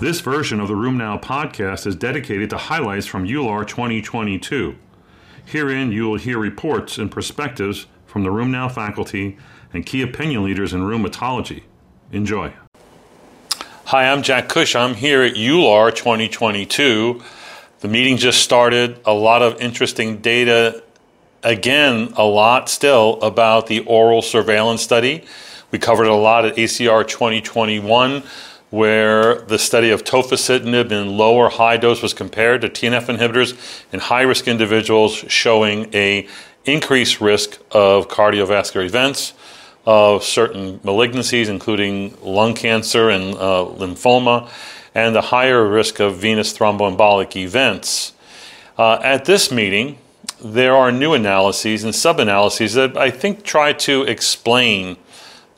This version of the RheumNow podcast is dedicated to highlights from EULAR 2022. Herein, you will hear reports and perspectives from the RheumNow faculty and key opinion leaders in rheumatology. Enjoy. Hi, I'm Jack Cush. I'm here at EULAR 2022. The meeting just started. A lot of interesting data. Again, a lot still about the oral surveillance study. We covered a lot at ACR 2021 where the study of tofacitinib in low or high dose was compared to TNF inhibitors in high risk individuals showing a increased risk of cardiovascular events of certain malignancies including lung cancer and uh, lymphoma and a higher risk of venous thromboembolic events. Uh, at this meeting there are new analyses and sub-analyses that i think try to explain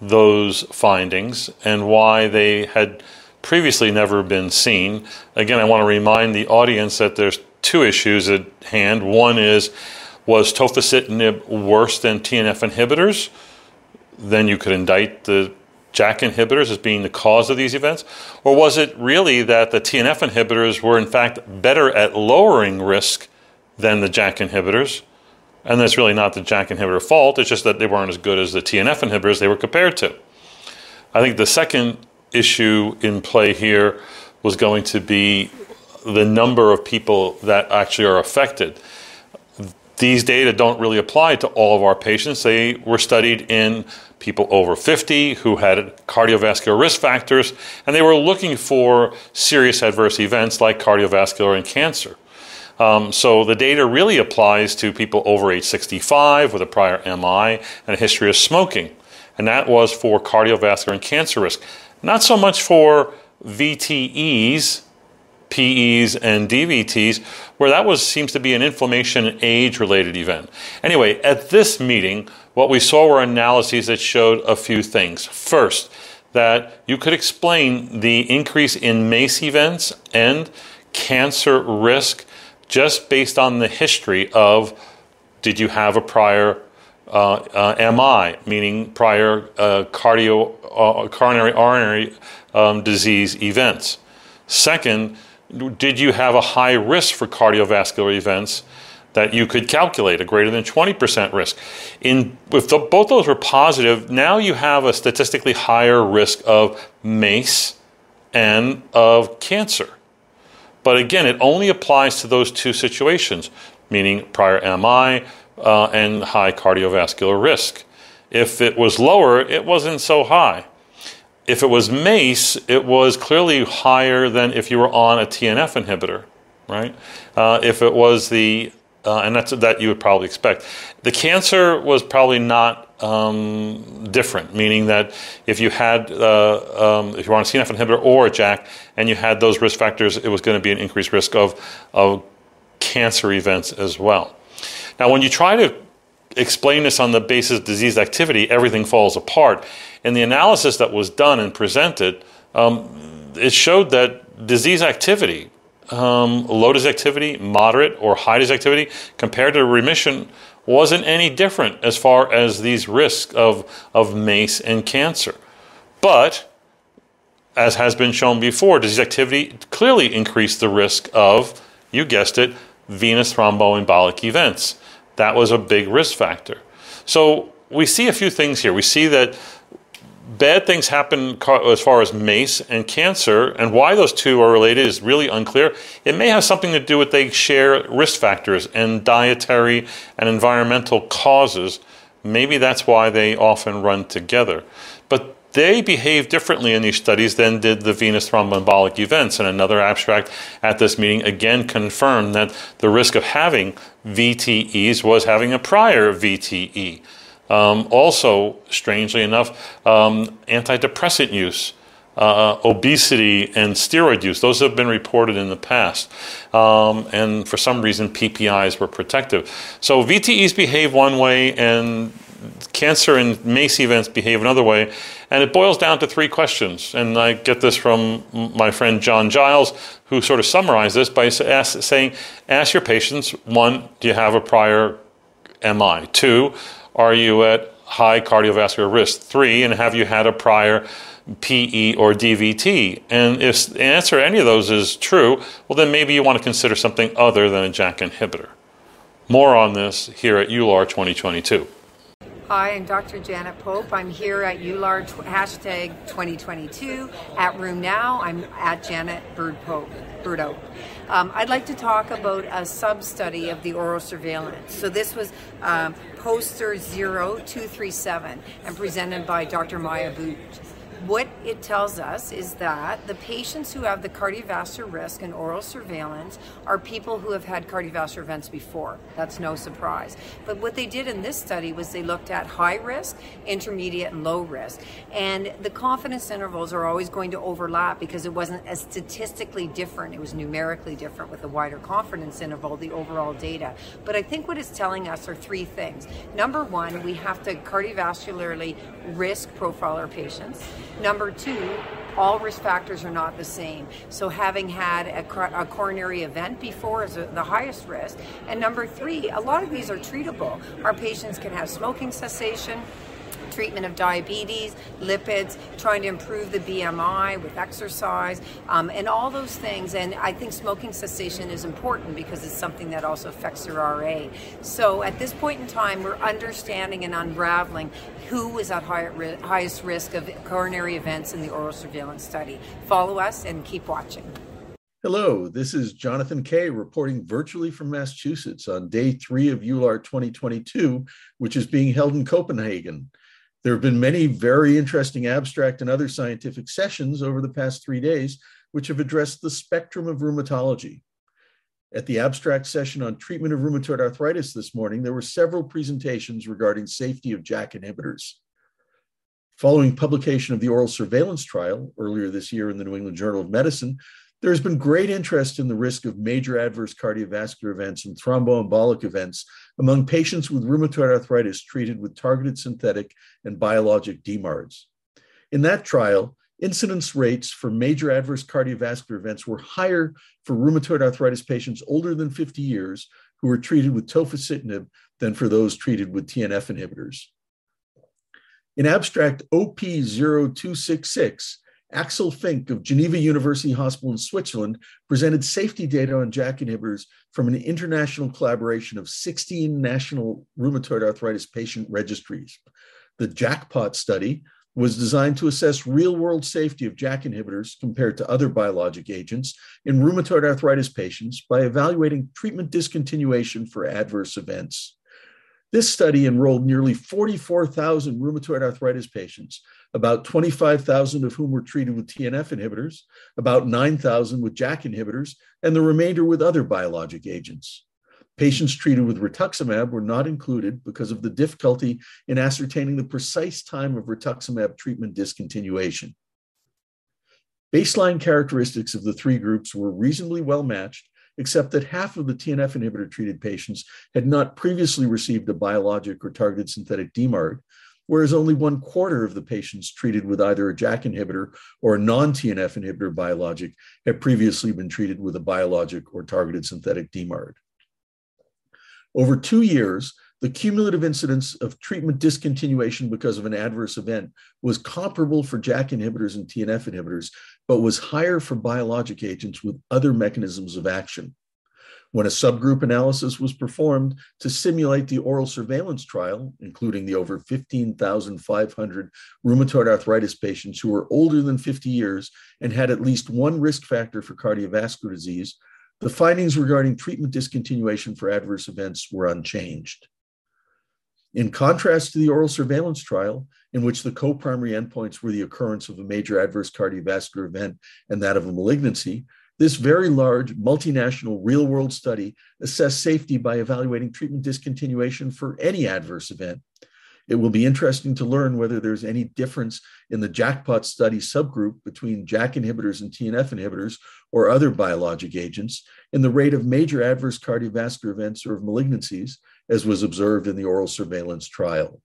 those findings and why they had previously never been seen. Again, I want to remind the audience that there's two issues at hand. One is was tofacitinib worse than TNF inhibitors? Then you could indict the JAK inhibitors as being the cause of these events? Or was it really that the TNF inhibitors were in fact better at lowering risk than the JAK inhibitors? And that's really not the JAK inhibitor fault, it's just that they weren't as good as the TNF inhibitors they were compared to. I think the second issue in play here was going to be the number of people that actually are affected. These data don't really apply to all of our patients. They were studied in people over 50 who had cardiovascular risk factors, and they were looking for serious adverse events like cardiovascular and cancer. Um, so the data really applies to people over age 65 with a prior MI and a history of smoking. And that was for cardiovascular and cancer risk. Not so much for VTEs, PEs, and DVTs, where that was seems to be an inflammation age related event. Anyway, at this meeting, what we saw were analyses that showed a few things. First, that you could explain the increase in MACE events and cancer risk just based on the history of did you have a prior uh, uh, MI, meaning prior uh, cardio, uh, coronary artery um, disease events. Second, did you have a high risk for cardiovascular events that you could calculate, a greater than 20% risk? In, if the, both those were positive, now you have a statistically higher risk of MACE and of cancer. But again, it only applies to those two situations, meaning prior MI uh, and high cardiovascular risk. If it was lower, it wasn't so high. If it was MACE, it was clearly higher than if you were on a TNF inhibitor, right? Uh, if it was the, uh, and that's that you would probably expect. The cancer was probably not um, different, meaning that if you had, uh, um, if you were on a TNF inhibitor or a JAK, and you had those risk factors, it was going to be an increased risk of, of cancer events as well. Now, when you try to explain this on the basis of disease activity, everything falls apart. In the analysis that was done and presented, um, it showed that disease activity, um, low disease activity, moderate or high disease activity, compared to remission, wasn't any different as far as these risks of, of MACE and cancer. But, as has been shown before, disease activity clearly increased the risk of, you guessed it, venous thromboembolic events. That was a big risk factor. So we see a few things here. We see that bad things happen as far as MACE and cancer, and why those two are related is really unclear. It may have something to do with they share risk factors and dietary and environmental causes. Maybe that's why they often run together. But they behave differently in these studies than did the venous thromboembolic events. And another abstract at this meeting again confirmed that the risk of having VTEs was having a prior VTE. Um, also, strangely enough, um, antidepressant use. Uh, obesity and steroid use. Those have been reported in the past. Um, and for some reason, PPIs were protective. So VTEs behave one way, and cancer and MACE events behave another way. And it boils down to three questions. And I get this from my friend John Giles, who sort of summarized this by ask, saying, ask your patients one, do you have a prior MI? Two, are you at high cardiovascular risk? Three, and have you had a prior PE, or DVT? And if the answer to any of those is true, well, then maybe you want to consider something other than a JAK inhibitor. More on this here at EULAR 2022. Hi, I'm Dr. Janet Pope. I'm here at EULAR t- hashtag 2022 at RheumNow. I'm at Janet Bird Pope. Birdo. Um, I'd like to talk about a sub study of the oral surveillance. So, this was um, poster 0237 and presented by Dr. Maya Boot what it tells us is that the patients who have the cardiovascular risk and oral surveillance are people who have had cardiovascular events before. That's no surprise. But what they did in this study was they looked at high risk, intermediate, and low risk. And the confidence intervals are always going to overlap because it wasn't as statistically different, it was numerically different with a wider confidence interval, the overall data. But I think what it's telling us are three things. Number one, we have to cardiovascularly risk profile our patients. Number two, all risk factors are not the same. So having had a, a coronary event before is a, the highest risk. And number three, a lot of these are treatable. Our patients can have smoking cessation, treatment of diabetes, lipids, trying to improve the BMI with exercise, um, and all those things. And I think smoking cessation is important because it's something that also affects your RA. So at this point in time, we're understanding and unraveling who is at highest risk of coronary events in the oral surveillance study. Follow us and keep watching. Hello, this is Jonathan Kay reporting virtually from Massachusetts on day three of EULAR 2022, which is being held in Copenhagen. There have been many very interesting abstract and other scientific sessions over the past three days, which have addressed the spectrum of rheumatology. At the abstract session on treatment of rheumatoid arthritis this morning, there were several presentations regarding safety of JAK inhibitors. Following publication of the oral surveillance trial earlier this year in the New England Journal of Medicine, there has been great interest in the risk of major adverse cardiovascular events and thromboembolic events among patients with rheumatoid arthritis treated with targeted synthetic and biologic DMARDs. In that trial, incidence rates for major adverse cardiovascular events were higher for rheumatoid arthritis patients older than 50 years who were treated with tofacitinib than for those treated with TNF inhibitors. In abstract OP0266, Axel Finckh of Geneva University Hospital in Switzerland presented safety data on JAK inhibitors from an international collaboration of 16 national rheumatoid arthritis patient registries. The JAKPOT study was designed to assess real world safety of JAK inhibitors compared to other biologic agents in rheumatoid arthritis patients by evaluating treatment discontinuation for adverse events. This study enrolled nearly 44,000 rheumatoid arthritis patients, about 25,000 of whom were treated with TNF inhibitors, about 9,000 with JAK inhibitors, and the remainder with other biologic agents. Patients treated with rituximab were not included because of the difficulty in ascertaining the precise time of rituximab treatment discontinuation. Baseline characteristics of the three groups were reasonably well matched except that half of the TNF inhibitor treated patients had not previously received a biologic or targeted synthetic DMARD, whereas only one quarter of the patients treated with either a JAK inhibitor or a non TNF inhibitor biologic had previously been treated with a biologic or targeted synthetic DMARD. Over two years, the cumulative incidence of treatment discontinuation because of an adverse event was comparable for JAK inhibitors and TNF inhibitors, but was higher for biologic agents with other mechanisms of action. When a subgroup analysis was performed to simulate the oral surveillance trial, including the over 15,500 rheumatoid arthritis patients who were older than 50 years and had at least one risk factor for cardiovascular disease, the findings regarding treatment discontinuation for adverse events were unchanged. In contrast to the oral surveillance trial, in which the co primary endpoints were the occurrence of a major adverse cardiovascular event and that of a malignancy, this very large multinational real world study assessed safety by evaluating treatment discontinuation for any adverse event. It will be interesting to learn whether there's any difference in the JAKPOT study subgroup between JAK inhibitors and TNF inhibitors or other biologic agents in the rate of major adverse cardiovascular events or of malignancies, as was observed in the oral surveillance trial.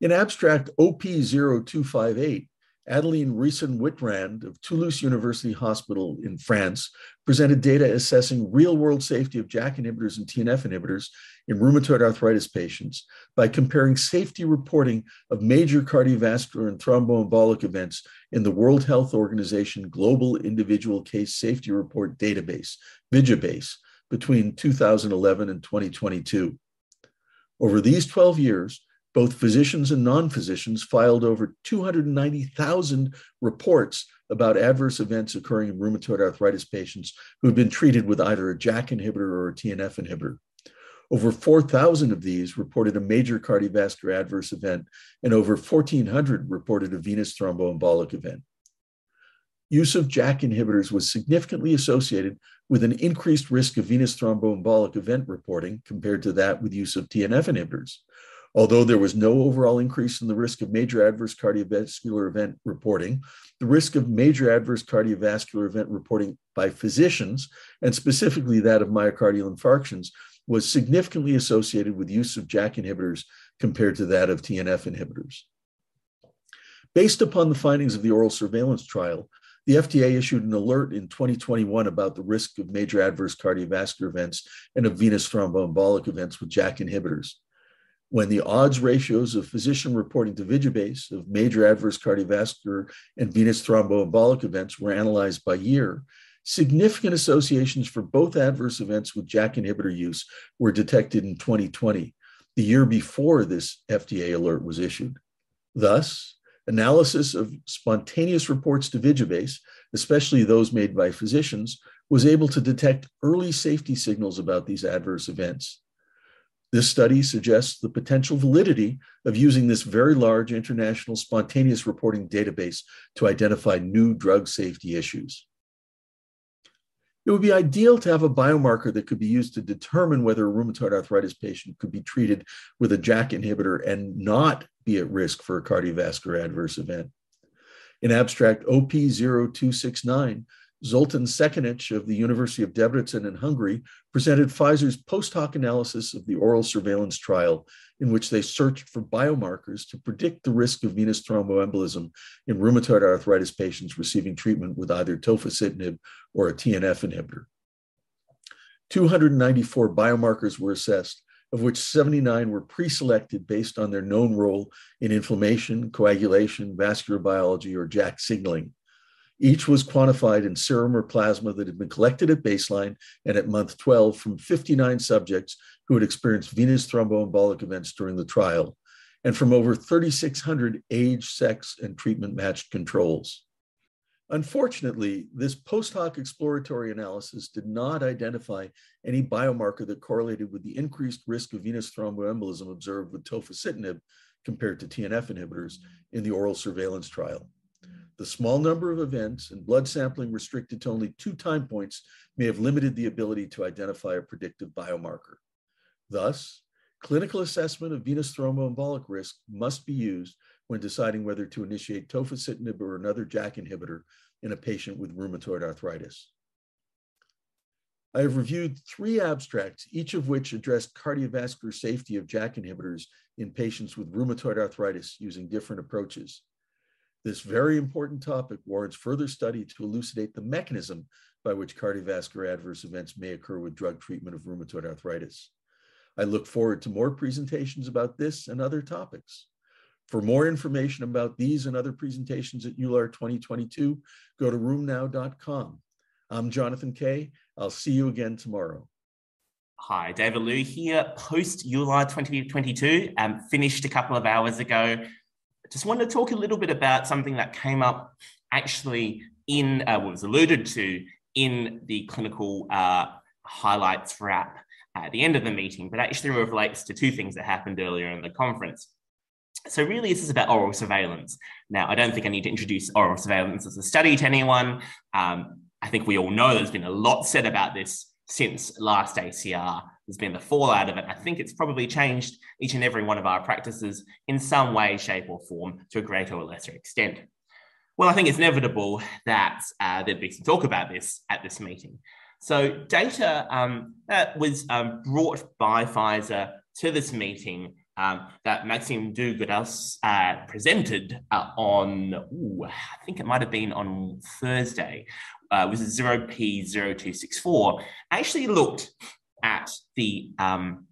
In abstract OP0258, Adeline Ruyssen-Witrand of Toulouse University Hospital in France presented data assessing real world safety of JAK inhibitors and TNF inhibitors in rheumatoid arthritis patients by comparing safety reporting of major cardiovascular and thromboembolic events in the World Health Organization Global Individual Case Safety Report Database, VIGIBase, between 2011 and 2022. Over these 12 years, both physicians and non physicians filed over 290,000 reports about adverse events occurring in rheumatoid arthritis patients who had been treated with either a JAK inhibitor or a TNF inhibitor. Over 4,000 of these reported a major cardiovascular adverse event, and over 1,400 reported a venous thromboembolic event. Use of JAK inhibitors was significantly associated with an increased risk of venous thromboembolic event reporting compared to that with use of TNF inhibitors. Although there was no overall increase in the risk of major adverse cardiovascular event reporting, the risk of major adverse cardiovascular event reporting by physicians, and specifically that of myocardial infarctions, was significantly associated with use of JAK inhibitors compared to that of TNF inhibitors. Based upon the findings of the oral surveillance trial, the FDA issued an alert in 2021 about the risk of major adverse cardiovascular events and of venous thromboembolic events with JAK inhibitors when the odds ratios of physician reporting to Vigibase of major adverse cardiovascular and venous thromboembolic events were analyzed by year, significant associations for both adverse events with JAK inhibitor use were detected in 2020, the year before this FDA alert was issued. Thus, analysis of spontaneous reports to Vigibase, especially those made by physicians, was able to detect early safety signals about these adverse events. This study suggests the potential validity of using this very large international spontaneous reporting database to identify new drug safety issues. It would be ideal to have a biomarker that could be used to determine whether a rheumatoid arthritis patient could be treated with a JAK inhibitor and not be at risk for a cardiovascular adverse event. In abstract OP0269, Zoltan Szekanecz of the University of Debrecen in Hungary presented Pfizer's post hoc analysis of the oral surveillance trial, in which they searched for biomarkers to predict the risk of venous thromboembolism in rheumatoid arthritis patients receiving treatment with either tofacitinib or a TNF inhibitor. 294 biomarkers were assessed, of which 79 were pre selected based on their known role in inflammation, coagulation, vascular biology, or JAK signaling. Each was quantified in serum or plasma that had been collected at baseline and at month 12 from 59 subjects who had experienced venous thromboembolic events during the trial, and from over 3,600 age, sex, and treatment matched controls. Unfortunately, this post hoc exploratory analysis did not identify any biomarker that correlated with the increased risk of venous thromboembolism observed with tofacitinib compared to TNF inhibitors in the oral surveillance trial. The small number of events and blood sampling restricted to only two time points may have limited the ability to identify a predictive biomarker. Thus, clinical assessment of venous thromboembolic risk must be used when deciding whether to initiate tofacitinib or another JAK inhibitor in a patient with rheumatoid arthritis. I have reviewed three abstracts, each of which addressed cardiovascular safety of JAK inhibitors in patients with rheumatoid arthritis using different approaches. This very important topic warrants further study to elucidate the mechanism by which cardiovascular adverse events may occur with drug treatment of rheumatoid arthritis. I look forward to more presentations about this and other topics. For more information about these and other presentations at EULAR 2022, go to rheumnow.com. I'm Jonathan Kay. I'll see you again tomorrow. Hi, David Liew here, post EULAR 2022, um, finished a couple of hours ago just wanted to talk a little bit about something that came up actually in, uh, was alluded to in the clinical uh, highlights wrap at the end of the meeting, but actually relates to two things that happened earlier in the conference. So, really, this is about oral surveillance. Now, I don't think I need to introduce oral surveillance as a study to anyone. Um, I think we all know there's been a lot said about this since last ACR has been the fallout of it. I think it's probably changed each and every one of our practices in some way, shape, or form to a greater or lesser extent. Well, I think it's inevitable that uh, there'd be some talk about this at this meeting. So, data um, that was um, brought by Pfizer to this meeting um, that Maxime Dougados uh, presented uh, on, ooh, I think it might have been on Thursday, uh, was 0P0264, actually looked at the um,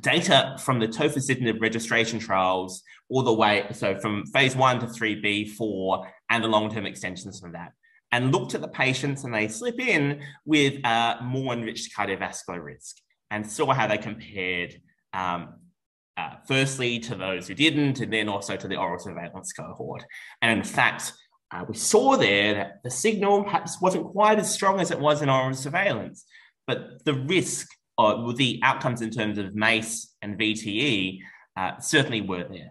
data from the tofacitinib registration trials all the way, so from phase one to 3B, 4, and the long-term extensions from that, and looked at the patients and they slip in with uh, more enriched cardiovascular risk and saw how they compared um, uh, firstly to those who didn't, and then also to the oral surveillance cohort. And in fact, uh, we saw there that the signal perhaps wasn't quite as strong as it was in oral surveillance, but the risk the outcomes in terms of MACE and VTE uh, certainly were there.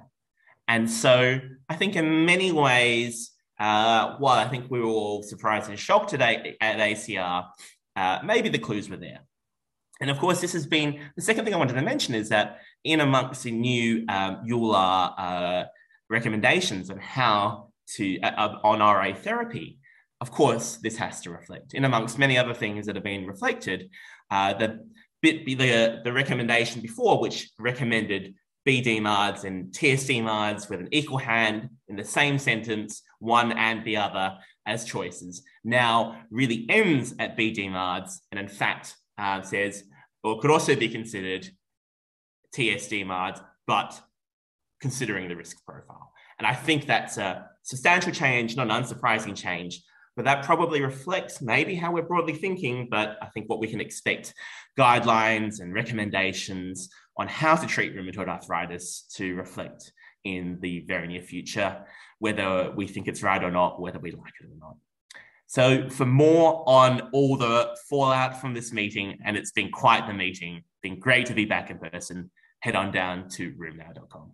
And so I think in many ways, uh, while I think we were all surprised and shocked today at ACR, uh, maybe the clues were there. And of course, this has been the second thing I wanted to mention is that in amongst the new um, EULAR uh, recommendations on how to uh, on RA therapy, of course, this has to reflect. In amongst many other things that have been reflected, uh, the bit the, the recommendation before, which recommended BDMARDs and TSDMARDs with an equal hand in the same sentence, one and the other as choices, now really ends at BDMARDs and in fact uh, says, or could also be considered TSDMARDs, but considering the risk profile. And I think that's a substantial change, not an unsurprising change, but that probably reflects maybe how we're broadly thinking, but I think what we can expect guidelines and recommendations on how to treat rheumatoid arthritis to reflect in the very near future, whether we think it's right or not, whether we like it or not. So, for more on all the fallout from this meeting, and it's been quite the meeting, been great to be back in person, head on down to rheumnow.com.